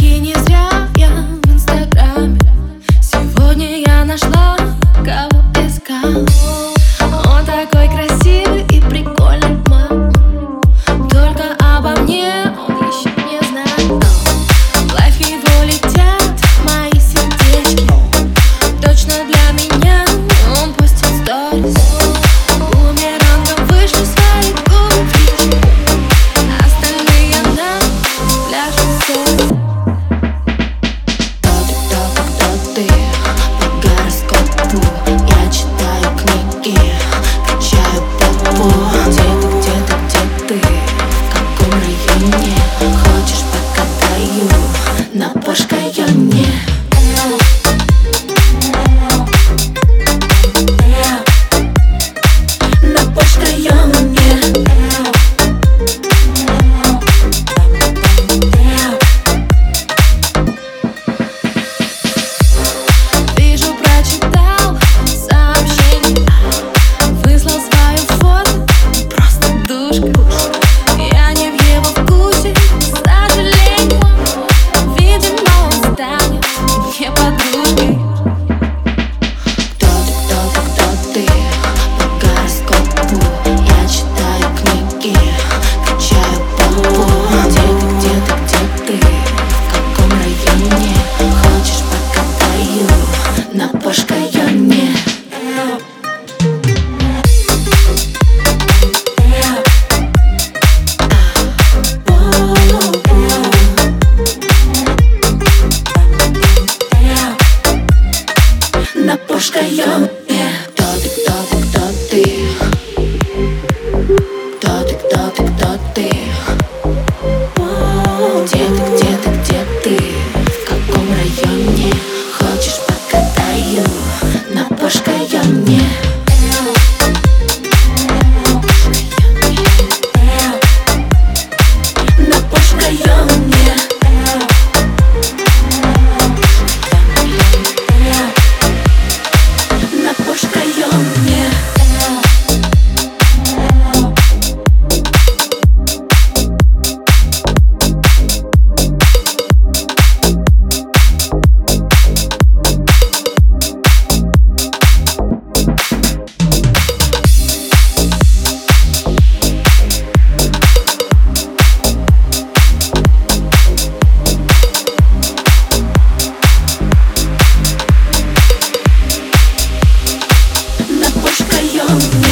И не зря. на пушкаем Кто ты, кто ты, кто ты? Кто ты, кто ты, кто ты? Где ты, где ты, где ты? В каком районе? Хочешь покатаю на пушкаем не? young love.